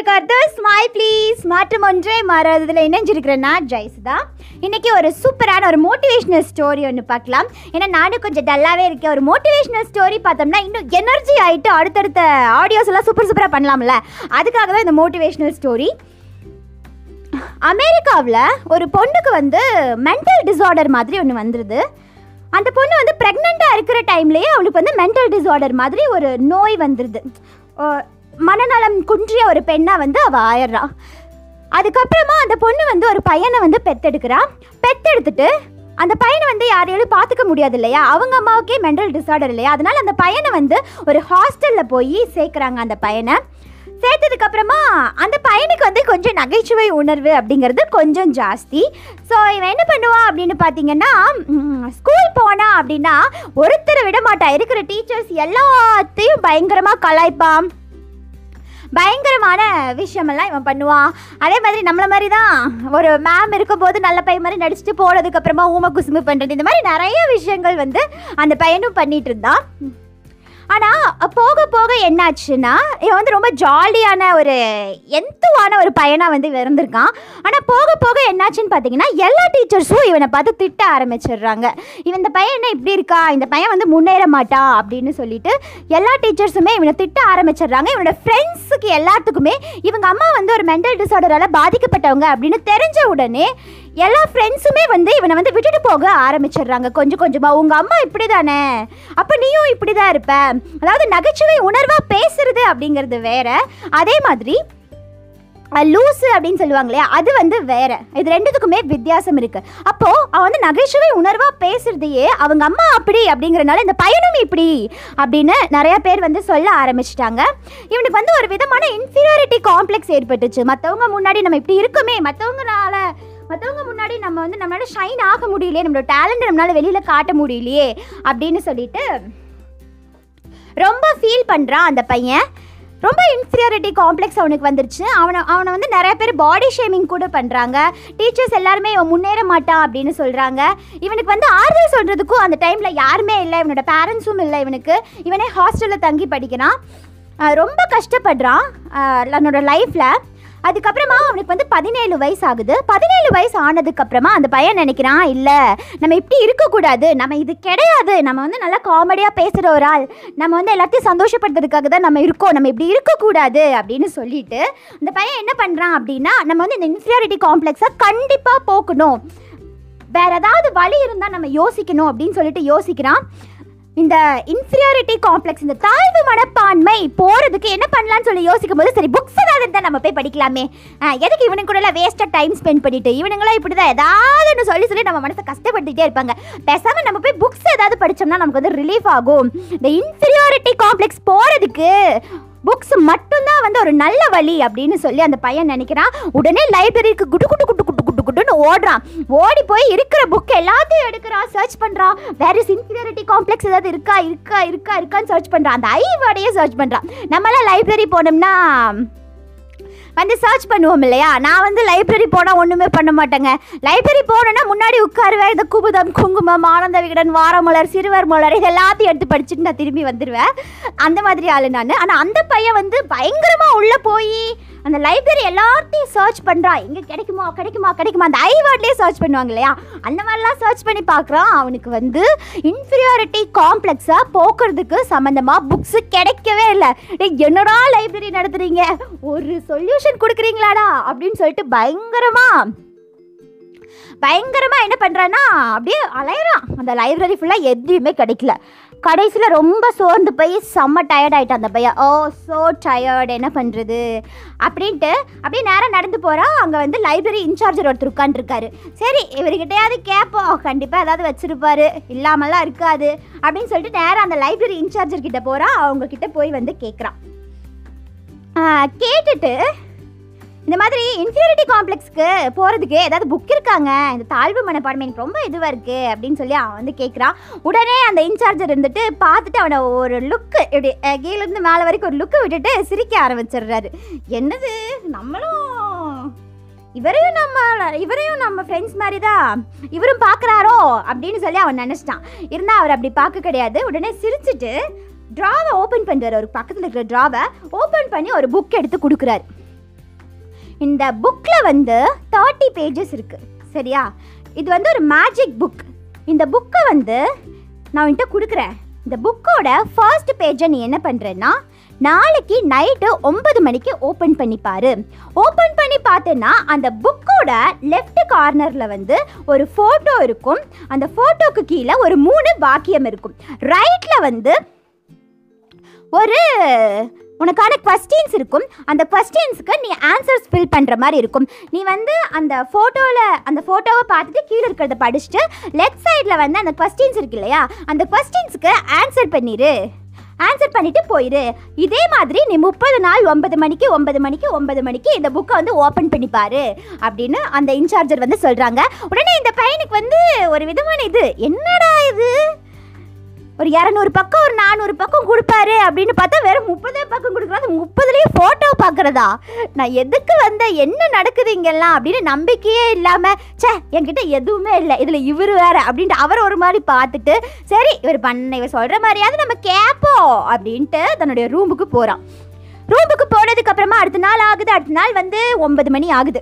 இருக்கிறது smile please மாற்றம் ஒன்றே மாறாததில் இணைஞ்சிருக்கிற நான் ஜெய்சுதா. இன்னைக்கு ஒரு சூப்பரான ஒரு மோட்டிவேஷனல் ஸ்டோரி ஒன்று பார்க்கலாம். ஏன்னா நானும் கொஞ்சம் டல்லாகவே இருக்கேன். ஒரு மோட்டிவேஷனல் ஸ்டோரி பார்த்தோம்னா இன்னும் எனர்ஜி ஆகிட்டு அடுத்தடுத்த ஆடியோஸ் எல்லாம் சூப்பர் சூப்பராக பண்ணலாம்ல. அதுக்காக தான் இந்த மோட்டிவேஷனல் ஸ்டோரி அமெரிக்காவில் ஒரு பொண்ணுக்கு வந்து மென்டல் டிஸார்டர் மாதிரி ஒன்று வந்துடுது அந்த பொண்ணு வந்து ப்ரெக்னெண்ட்டாக இருக்கிற டைம்லேயே அவளுக்கு வந்து மென்டல் டிஸார்டர் மாதிரி ஒரு நோய் வந்துடுது ஓ, மனநலம் குன்றிய ஒரு பெண்ணாக வந்து அவள் ஆயிடுறான் அதுக்கப்புறமா அந்த பொண்ணு வந்து ஒரு பையனை வந்து பெத்தெடுக்கிறான் பெத்தெடுத்துட்டு அந்த பையனை வந்து யாரையாலும் பார்த்துக்க முடியாது இல்லையா? அவங்க அம்மாவுக்கே மென்டல் டிஸார்டர் இல்லையா? அதனால அந்த பையனை வந்து ஒரு ஹாஸ்டலில் போய் சேர்க்குறாங்க அந்த பையனை. சேர்த்ததுக்கப்புறமா அந்த பையனுக்கு வந்து கொஞ்சம் நகைச்சுவை உணர்வு அப்படிங்கிறது கொஞ்சம் ஜாஸ்தி. ஸோ இவன் என்ன பண்ணுவான் அப்படின்னு பார்த்தீங்கன்னா ஸ்கூல் போனா அப்படின்னா ஒருத்தரை விட மாட்டான். இருக்கிற டீச்சர்ஸ் எல்லாத்தையும் பயங்கரமாக கலாய்ப்பான். பயங்கரமான விஷயமெல்லாம் இவன் பண்ணுவான் அதே மாதிரி நம்மளை மாதிரி தான் ஒரு மேம் இருக்கும்போது நல்ல பையன் மாதிரி நடிச்சுட்டு போனதுக்கப்புறமா ஊம குசும்பு பண்ணுறது இந்த மாதிரி நிறைய விஷயங்கள் வந்து அந்த பையனும் பண்ணிகிட்டு இருந்தான். ஆனால் போக போக என்னாச்சுன்னா இவன் வந்து ரொம்ப ஜாலியான ஒரு எந்தவான ஒரு பையனாக வந்து இருந்திருக்கான் ஆனால் போக போக என்னாச்சுன்னு பார்த்தீங்கன்னா எல்லா டீச்சர்ஸும் இவனை பார்த்து திட்ட ஆரம்பிச்சிடுறாங்க. இவன் இந்த பையன் என்ன இப்படி இருக்கா? இந்த பையன் வந்து முன்னேற மாட்டான் அப்படின்னு சொல்லிட்டு எல்லா டீச்சர்ஸுமே இவனை திட்ட ஆரம்பிச்சிடுறாங்க. இவனோட ஃப்ரெண்ட்ஸுக்கு எல்லாத்துக்குமே இவங்க அம்மா வந்து ஒரு மென்டல் டிசார்டரால் பாதிக்கப்பட்டவங்க அப்படின்னு தெரிஞ்ச உடனே எல்லா ஃப்ரெண்ட்ஸுமே வந்து இவனை வந்து விட்டுட்டு போக ஆரம்பிச்சிடுறாங்க. கொஞ்சம் கொஞ்சமாக உங்கள் அம்மா இப்படி தானே அப்போ நீயும் இப்படி தான் இருப்ப. அதாவது நகைச்சுவை உணர்வாக பேசுறது அப்படிங்கிறது வேற. அதே மாதிரி லூஸு லூசு அப்படின்னு சொல்லுவாங்க இல்லையா? அது வந்து வேற. இது ரெண்டுத்துக்குமே வித்தியாசம் இருக்கு. அப்போ அவன் வந்து நகைச்சுவை உணர்வா பேசுறதையே அவங்க அம்மா அப்படி அப்படிங்கறனால இந்த பையனும் இப்படி அப்படின்னு நிறைய பேர் வந்து சொல்ல ஆரம்பிச்சிட்டாங்க. இவனுக்கு வந்து ஒரு விதமான இன்ஃபீரியாரிட்டி காம்ப்ளெக்ஸ் ஏற்பட்டுச்சு. மற்றவங்க முன்னாடி நம்ம இப்படி இருக்குமே. மற்றவங்கனால மற்றவங்க முன்னாடி நம்ம வந்து நம்மளால் ஷைன் ஆக முடியலையே நம்மளோட டேலண்ட் நம்மளால் வெளியில் காட்ட முடியலையே அப்படின்னு சொல்லிட்டு ரொம்ப ஃபீல் பண்ணுறான் அந்த பையன். ரொம்ப இன்ஃபீரியாரிட்டி காம்ப்ளெக்ஸ் அவனுக்கு வந்துருச்சு. அவனை அவனை வந்து நிறைய பேர் பாடி ஷேமிங் கூட பண்ணுறாங்க டீச்சர்ஸ் எல்லாருமே இவன் முன்னேற மாட்டான் அப்படின்னு சொல்கிறாங்க இவனுக்கு வந்து ஆறுதல் சொல்கிறதுக்கும் அந்த டைமில் யாருமே இல்லை. இவனோட பேரண்ட்ஸும் இல்லை இவனுக்கு. இவனே ஹாஸ்டலில் தங்கி படிக்கிறான். ரொம்ப கஷ்டப்படுறான். தன்னோட லைஃப்பில் அதுக்கப்புறமா அவனுக்கு வந்து பதினேழு வயசு ஆகுது பதினேழு வயசு ஆனதுக்கப்புறமா அந்த பையன் நினைக்கிறான் இல்லை நம்ம இப்படி இருக்கக்கூடாது. நம்ம இது கிடையாது. நம்ம வந்து நல்லா காமெடியாக பேசுகிற ஒரு ஆள். நம்ம வந்து எல்லாத்தையும் சந்தோஷப்படுத்துறதுக்காக தான் நம்ம இருக்கோம். நம்ம இப்படி இருக்கக்கூடாது. அப்படின்னு சொல்லிட்டு அந்த பையன் என்ன பண்ணுறான் அப்படின்னா நம்ம வந்து இந்த இன்ஃபீரியாரிட்டி காம்ப்ளெக்ஸை கண்டிப்பாக போக்கணும். வேற ஏதாவது வழி இருந்தால் நம்ம யோசிக்கணும் அப்படின்னு சொல்லிட்டு யோசிக்கிறான். இந்த இன்ஃபீரியாரிட்டி காம்ப்ளெக்ஸ் இந்த தாழ்வு மனப்பான்மை போறதுக்கு என்ன பண்ணலான்னு சொல்லி யோசிக்கும் போது சரி புக்ஸ் ஏதாவது இருந்தால் நம்ம போய் படிக்கலாமே. எதுக்கு இவனுங்க கூட வேஸ்ட்டாக டைம் ஸ்பெண்ட் பண்ணிட்டு? இவனுங்களாம் இப்படி தான் ஏதாவது ஒன்று சொல்லி சொல்லி நம்ம மனசை கஷ்டப்படுத்திட்டே இருப்பாங்க. பேசாம நம்ம போய் புக்ஸ் ஏதாவது படிச்சோம்னா நமக்கு வந்து ரிலீஃப் ஆகும். இந்த இன்ஃபீரியாரிட்டி காம்ப்ளெக்ஸ் போறதுக்கு புக்ஸ் மட்டும்தான் வந்து ஒரு நல்ல வழி அப்படின்னு சொல்லி அந்த பையன் நினைக்கிறான். உடனே லைப்ரரிக்கு குட்டு குட்டு குட்டு குட்டு குட்டு குட்டுன்னு ஓடுறான். ஓடி போய் இருக்கிற புக் எல்லாத்தையும் எடுக்கிறான் சர்ச் பண்ணுறான் வேற இன்ஃபீரியாரிட்டி காம்ப்ளெக்ஸ் ஏதாவது இருக்கா இருக்கா இருக்கா இருக்கான்னு சர்ச் பண்ணுறான் அந்த ஐ வேர்டையே சர்ச் பண்ணுறான் நம்மளாம் லைப்ரரி போனோம்னா வந்து சர்ச் பண்ணுவோம் இல்லையா? நான் வந்து லைப்ரரி போனால் ஒன்றுமே பண்ண மாட்டேங்க. லைப்ரரி போனேன்னா முன்னாடி உட்காருவேன் இந்த குபுதம் குங்குமம் ஆனந்த விகடன் வாரமலர் சிறுவர் மலர் இது எல்லாத்தையும் எடுத்து படிச்சுட்டு நான் திரும்பி வந்துடுவேன் அந்த மாதிரி ஆளு நான். ஆனால் அந்த பையன் வந்து பயங்கரமாக உள்ளே போய் அந்த லைப்ரரி எல்லாத்தையும் சர்ச் பண்ணுறான் இங்கே கிடைக்குமா கிடைக்குமா கிடைக்குமா? அந்த ஐ வேர்ட்லேயே சர்ச் பண்ணுவாங்க இல்லையா? அந்த மாதிரிலாம் சர்ச் பண்ணி பார்க்குறான். அவனுக்கு வந்து இன்ஃபீரியாரிட்டி காம்ப்ளெக்ஸை போக்குறதுக்கு சம்மந்தமாக புக்ஸு கிடைக்கவே இல்லை. என்னடா லைப்ரரி நடத்துகிறீங்க ஒரு சொல்யூஷன் கொடுக்குறீங்களாடா? அப்படின்னு சொல்லிட்டு பயங்கரமா பயங்கரமா என்ன பண்ணுறான்னா அப்படியே அலையறான். அந்த லைப்ரரி ஃபுல்லாக எதுவுமே கிடைக்கல. கடைசியில் ரொம்ப சோர்ந்து போய் செம்ம டயர்ட் ஆயிட்டான் அந்த பையன். ஓ ஸோ டயர்டு என்ன பண்ணுறது அப்படின்ட்டு அப்படியே நேராக நடந்து போகிறான் அங்கே வந்து லைப்ரரி இன்சார்ஜர் ஒருத்தர் உட்காந்துருக்காரு சரி இவர்கிட்டயாவது கேட்போம் கண்டிப்பாக ஏதாவது வச்சுருப்பாரு. இல்லாமலாம் இருக்காது. அப்படின்னு சொல்லிட்டு நேராக அந்த லைப்ரரி இன்சார்ஜர் கிட்டே போகிறான் அவங்கக்கிட்ட போய் வந்து கேட்குறான் கேட்டுட்டு இந்த மாதிரி இன்ஃபீரியாரிட்டி காம்ப்ளெக்ஸ்க்கு போகிறதுக்கு ஏதாவது புக் இருக்காங்க? இந்த தாழ்வு மனப்பான்மை எனக்கு ரொம்ப இதுவாக இருக்குது அப்படின்னு சொல்லி அவன் வந்து கேட்குறான் உடனே அந்த இன்சார்ஜர் இருந்துட்டு பார்த்துட்டு அவனை ஒரு லுக்கு இப்படி கீழேருந்து மேலே வரைக்கும் ஒரு லுக்கு விட்டுட்டு சிரிக்க ஆரம்பிச்சிடுறாரு. என்னது? நம்மளும் இவரையும் நம்ம இவரையும் நம்ம ஃப்ரெண்ட்ஸ் மாதிரி தான் இவரும் பார்க்குறாரோ அப்படின்னு சொல்லி அவன் நினச்சிட்டான். இருந்தால் அவர் அப்படி பார்க்க கிடையாது. உடனே சிரிச்சிட்டு ட்ராவை ஓப்பன் பண்ணுறாரு ஒரு பக்கத்தில் இருக்கிற ட்ராவை ஓப்பன் பண்ணி ஒரு புக் எடுத்து கொடுக்குறாரு. இந்த புக்கில் வந்து தேர்ட்டி பேஜஸ் இருக்குது சரியா? இது வந்து ஒரு மேஜிக் புக் இந்த புக்கை வந்து நான் உன்கிட்ட கொடுக்குறேன். இந்த புக்கோட ஃபர்ஸ்ட் பேஜை நீ என்ன பண்ணுறேன்னா நாளைக்கு நைட்டு ஒன்பது மணிக்கு ஓப்பன் பண்ணி பாரு. ஓப்பன் பண்ணி பார்த்தேன்னா அந்த புக்கோட லெஃப்ட் கார்னரில் வந்து ஒரு ஃபோட்டோ இருக்கும். அந்த ஃபோட்டோக்கு கீழே ஒரு மூணு வாக்கியம் இருக்கும். ரைட்டில் வந்து ஒரு உனக்கான கொஸ்டின்ஸ் இருக்கும். அந்த கொஸ்டின்ஸுக்கு நீ ஆன்சர்ஸ் ஃபில் பண்ணுற மாதிரி இருக்கும். நீ வந்து அந்த ஃபோட்டோவில் அந்த ஃபோட்டோவை பார்த்துட்டு கீழே இருக்கிறத படிச்சுட்டு லெஃப்ட் சைடில் வந்து அந்த கொஸ்டின்ஸ் இருக்கு இல்லையா? அந்த கொஸ்டின்ஸுக்கு ஆன்சர் பண்ணிடு ஆன்சர் பண்ணிட்டு போயிரு. இதே மாதிரி நீ முப்பது நாள் ஒன்பது மணிக்கு ஒன்பது மணிக்கு ஒன்பது மணிக்கு இந்த புக்கை வந்து ஓப்பன் பண்ணி பாரு அப்படின்னு அந்த இன்சார்ஜர் வந்து சொல்கிறாங்க உடனே இந்த பையனுக்கு வந்து ஒரு விதமான இது. என்னடா இது? ஒரு இரநூறு பக்கம் ஒரு நானூறு பக்கம் கொடுப்பாரு அப்படின்னு பார்த்தா வெறும் முப்பதே பக்கம் கொடுக்குறாரு முப்பதுலேயே ஃபோட்டோ பார்க்குறதா? நான் எதுக்கு வந்த என்ன நடக்குது இங்கெல்லாம் அப்படின்னு நம்பிக்கையே இல்லாமல் ச்சே என்கிட்ட எதுவுமே இல்லை இதில் இவர் வேற அப்படின்ட்டு அவர் ஒரு மாதிரி பார்த்துட்டு சரி இவர் பண்ண இவர் சொல்கிற மாதிரியாவது நம்ம கேட்போம் அப்படின்ட்டு தன்னுடைய ரூமுக்கு போகிறான் ரூமுக்கு போனதுக்கு அப்புறமா அடுத்த நாள் ஆகுது அடுத்த நாள் வந்து ஒன்பது மணி ஆகுது.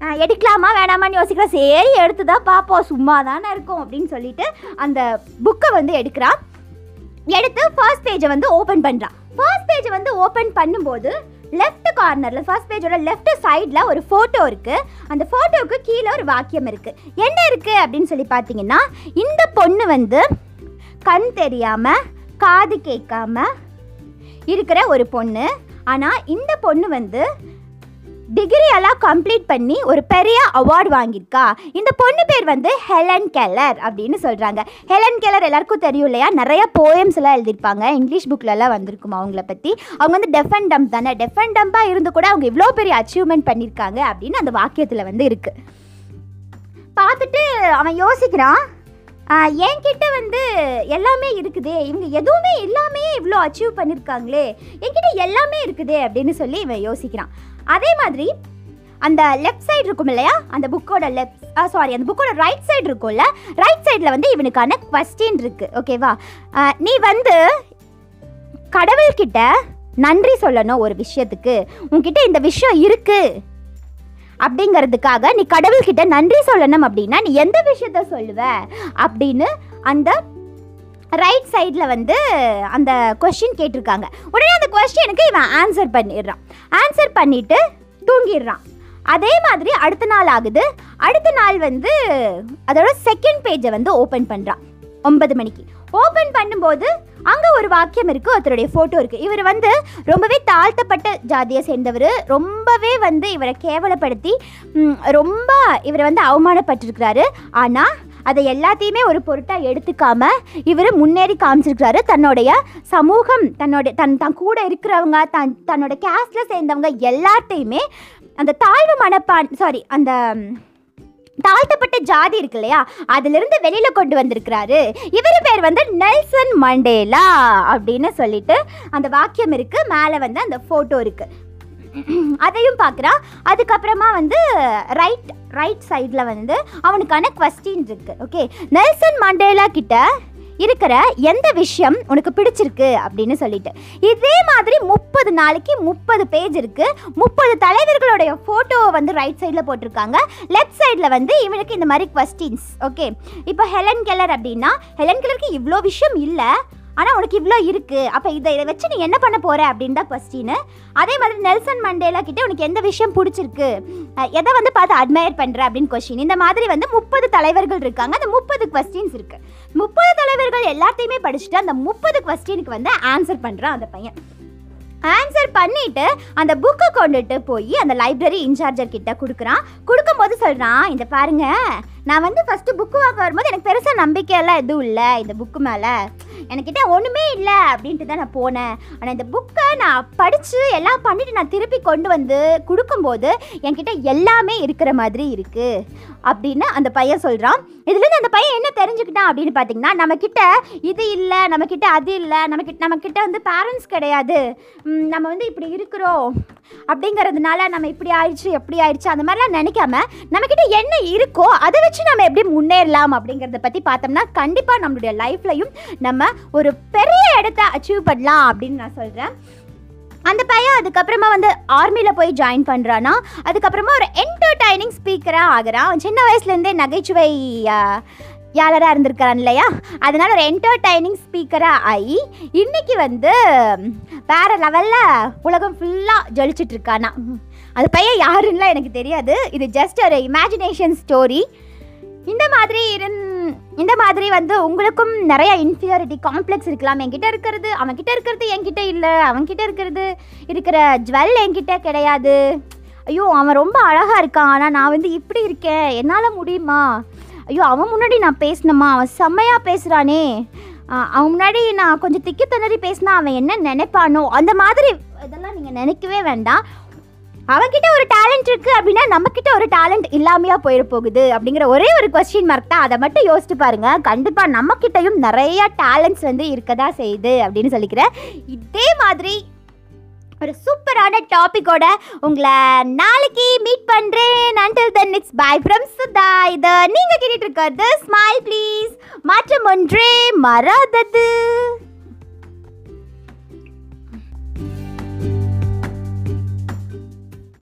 எடுக்கலாமா வேணாமான்னு யோசிக்கிறேன் சரி எடுத்து தான் பார்ப்போம் சும்மா தானே இருக்கும் அப்படின்னு சொல்லிட்டு அந்த புக்கை வந்து எடுக்கிறான். எடுத்து ஃபர்ஸ்ட் பேஜை வந்து ஓப்பன் பண்ணுறான் ஃபர்ஸ்ட் பேஜை வந்து ஓப்பன் பண்ணும்போது லெஃப்ட் கார்னரில் ஃபர்ஸ்ட் பேஜோட லெஃப்ட் சைடில் ஒரு ஃபோட்டோ இருக்குது அந்த ஃபோட்டோவுக்கு கீழே ஒரு வாக்கியம் இருக்குது என்ன இருக்குது அப்படின்னு சொல்லி பார்த்தீங்கன்னா இந்த பொண்ணு வந்து கண் தெரியாமல் காது கேட்காம இருக்கிற ஒரு பொண்ணு. ஆனால் இந்த பொண்ணு வந்து டிகிரி எல்லாம் கம்ப்ளீட் பண்ணி ஒரு பெரிய அவார்டு வாங்கியிருக்கா. இந்த பொண்ணு பேர் வந்து ஹெலன் கெல்லர் அப்படின்னு சொல்கிறாங்க ஹெலன் கெல்லர் எல்லாருக்கும் தெரியும் இல்லையா? நிறைய போயம்ஸ் எல்லாம் எழுதியிருப்பாங்க. இங்கிலீஷ் புக்கிலலாம் வந்திருக்குமா வந்திருக்கும் அவங்கள பற்றி அவங்க வந்து டெஃபன் டம்ப் தானே. டெஃபன் டம்பாக இருந்து கூட அவங்க இவ்வளோ பெரிய அச்சீவ்மெண்ட் பண்ணியிருக்காங்க அப்படின்னு அந்த வாக்கியத்தில் வந்து இருக்குது பார்த்துட்டு அவன் யோசிக்கிறான். என்கிட்ட வந்து எல்லாமே இருக்குதே. இவங்க எதுவுமே இல்லாமையே இவ்வளோ அச்சீவ் பண்ணியிருக்காங்களே. என்கிட்ட எல்லாமே இருக்குதே அப்படின்னு சொல்லி இவன் யோசிக்கிறான். அதே மாதிரி அந்த லெஃப்ட் சைடு இருக்கும் இல்லையா? அந்த புக்கோட லெஃப்ட் சாரி அந்த புக்கோட ரைட் சைடு இருக்கும்ல? ரைட் சைடில் வந்து இவனுக்கான கொஸ்டின் இருக்கு. ஓகேவா நீ வந்து கடவுள்கிட்ட நன்றி சொல்லணும் ஒரு விஷயத்துக்கு. உன்கிட்ட இந்த விஷயம் இருக்கு. அப்படிங்கிறதுக்காக நீ கடவுள்கிட்ட நன்றி சொல்லணும் அப்படின்னா நீ எந்த விஷயத்த சொல்லுவ? அப்படின்னு அந்த ரைட் சைடில் வந்து அந்த கொஸ்டின் கேட்டிருக்காங்க. உடனே கொஸ்டினுக்கு இவன் ஆன்சர் பண்ணிடுறான். ஆன்சர் பண்ணிட்டு தூங்கிடுறான். அதே மாதிரி அடுத்த நாள் ஆகுது. அடுத்த நாள் வந்து அதோட செகண்ட் பேஜை வந்து ஓப்பன் பண்ணுறான் ஒன்பது மணிக்கு. ஓப்பன் பண்ணும்போது அங்கே ஒரு வாக்கியம் இருக்குது ஒருத்தருடைய ஃபோட்டோ இருக்குது இவர் வந்து ரொம்பவே தாழ்த்தப்பட்ட ஜாதியை சேர்ந்தவர். ரொம்பவே வந்து இவரை கேவலப்படுத்தி ரொம்ப இவரை வந்து அவமானப்பட்டிருக்கிறாரு. ஆனால் அதை எல்லாத்தையுமே ஒரு பொருட்டாக எடுத்துக்காம இவர் முன்னேறி காமிச்சிருக்கிறாரு. தன்னுடைய சமூகம் தன்னுடைய தன் தன் கூட இருக்கிறவங்க தன் தன்னோட கேஸ்டில் சேர்ந்தவங்க எல்லாத்தையுமே அந்த தாழ்வு மனப்பான் சாரி அந்த தாழ்த்தப்பட்ட ஜாதி இருக்கு இல்லையா? அதிலிருந்து வெளியில் கொண்டு வந்திருக்கிறாரு. இவர் பேர் வந்து நெல்சன் மண்டேலா அப்படின்னு சொல்லிட்டு அந்த வாக்கியம் இருக்குது மேலே வந்து அந்த ஃபோட்டோ இருக்குது அதையும் பார்க்குறான் அதுக்கப்புறமா வந்து ரைட் ரைட் சைடில் வந்து அவனுக்கான கொஸ்டின் இருக்குது ஓகே நெல்சன் மண்டேலா கிட்ட இருக்கிற எந்த விஷயம் உனக்கு பிடிச்சிருக்கு அப்படின்னு சொல்லிட்டு. இதே மாதிரி முப்பது நாளைக்கு முப்பது பேஜ் இருக்குது முப்பது தலைவர்களுடைய ஃபோட்டோவை வந்து ரைட் சைடில் போட்டிருக்காங்க. லெஃப்ட் சைடில் வந்து இவனுக்கு இந்த மாதிரி கொஸ்டின்ஸ் ஓகே இப்போ ஹெலன் கெல்லர் அப்படின்னா ஹெலன் கெலருக்கு இவ்வளோ விஷயம் இல்லை. ஆனால் உனக்கு இவ்வளோ இருக்குது அப்போ இதை இதை வச்சு நீ என்ன பண்ண போகிற அப்படின்னு தான் கொஸ்டின் அதே மாதிரி நெல்சன் மண்டேலா கிட்டே உனக்கு எந்த விஷயம் பிடிச்சிருக்கு? எதை வந்து பார்த்து அட்மையர் பண்ணுற அப்படின்னு கொஸ்டின் இந்த மாதிரி வந்து முப்பது தலைவர்கள் இருக்காங்க. அந்த முப்பது கொஸ்டின்ஸ் இருக்குது முப்பது தலைவர்கள் எல்லாத்தையுமே படிச்சுட்டு அந்த முப்பது கொஸ்டினுக்கு வந்து ஆன்சர் பண்ணுறான் அந்த பையன். ஆன்சர் பண்ணிட்டு அந்த புக்கை கொண்டுட்டு போய் அந்த லைப்ரரி இன்சார்ஜர் கிட்ட கொடுக்குறான். கொடுக்கும்போது சொல்கிறான் இந்த பாருங்க நான் வந்து ஃபஸ்ட்டு புக்கு வாங்க வரும்போது எனக்கு பெருசாக நம்பிக்கையெல்லாம் எதுவும் இல்லை இந்த புக்கு மேலே. எனக்கிட்ட ஒன்றுமே இல்லை அப்படின்ட்டு தான் நான் போனேன். ஆனால் இந்த புக்கை நான் படித்து எல்லாம் பண்ணிவிட்டு நான் திருப்பி கொண்டு வந்து கொடுக்கும்போது என்கிட்ட எல்லாமே இருக்கிற மாதிரி இருக்குது அப்படின்னு அந்த பையன் சொல்கிறான் இதுலேருந்து அந்த பையன் என்ன தெரிஞ்சுக்கிட்டான் அப்படின்னு பார்த்தீங்கன்னா நம்மக்கிட்ட இது இல்லை நம்மக்கிட்ட அது இல்லை நம்மக்கிட்ட நம்மக்கிட்ட வந்து பேரண்ட்ஸ் கிடையாது. நம்ம வந்து இப்படி இருக்கிறோம். அப்படிங்கிறதுனால நம்ம இப்படி ஆயிடுச்சு எப்படி ஆயிடுச்சு அந்த மாதிரிலாம் நினைக்காம நம்மக்கிட்ட என்ன இருக்கோ அதை வச்சு நம்ம எப்படி முன்னேறலாம் அப்படிங்கிறத பற்றி பார்த்தோம்னா கண்டிப்பாக நம்மளுடைய லைஃப்லையும் நம்ம ஒரு பெரிய இடத்த அச்சீவ் பண்ணலாம் அப்படின்னு நான் சொல்கிறேன் அந்த பையன் அதுக்கப்புறமா வந்து ஆர்மியில் போய் ஜாயின் பண்ணுறானா அதுக்கப்புறமா ஒரு என்டர்டைனிங் ஸ்பீக்கராக ஆகிறான். சின்ன வயசுலேருந்தே நகைச்சுவை யாளராக இருந்திருக்கிறான் இல்லையா? அதனால் ஒரு என்டர்டைனிங் ஸ்பீக்கராக ஆகி இன்றைக்கி வந்து வேற லெவலில் உலகம் ஃபுல்லாக ஜொலிச்சிட்டு இருக்கானா. அது பையன் யாருன்னா எனக்கு தெரியாது. இது ஜஸ்ட் ஒரு இமேஜினேஷன் ஸ்டோரி இந்த மாதிரி இருந் இந்த மாதிரி வந்து உங்களுக்கும் நிறைய இன்ஃபீரியாரிட்டி காம்ப்ளெக்ஸ் இருக்கலாம். என்கிட்ட இருக்கிறது அவன்கிட்ட இருக்கிறது என்கிட்ட இல்லை. அவன்கிட்ட இருக்கிறது இருக்கிற ஜுவல் என்கிட்ட கிடையாது. ஐயோ அவன் ரொம்ப அழகாக இருக்கான். ஆனால் நான் வந்து இப்படி இருக்கேன். என்னால் முடியுமா? ஐயோ அவன் முன்னாடி நான் பேசினமா அவன் செம்மையாக பேசுகிறானே அவன் முன்னாடி நான் கொஞ்சம் திக்கி திணறி பேசினா அவன் என்ன நினைப்பானோ அந்த மாதிரி இதெல்லாம் நீங்கள் நினைக்கவே வேண்டாம். அவகிட்ட ஒரு டேலண்ட் இருக்கு அப்படின்னா நம்மக்கிட்ட ஒரு டேலண்ட் இல்லாமையா போயிட போகுது அப்படிங்கிற ஒரே ஒரு கொஸ்டின் மார்க் தான் அதை மட்டும் யோசிச்சு பாருங்க. கண்டிப்பா நம்ம கிட்டயும் நிறைய டேலண்ட்ஸ் வந்து இருக்கதா செய்யுது அப்படின்னு சொல்லிக்கிறேன் இதே மாதிரி ஒரு சூப்பரான டாபிக்கோட உங்களை நாளைக்கு மீட் பண்றேன். Until then it's bye from Sudha இது நீங்க கேட்டுட்டு இருக்கிறது ஸ்மைல் ப்ளீஸ் மாற்றம் ஒன்றே மறாதது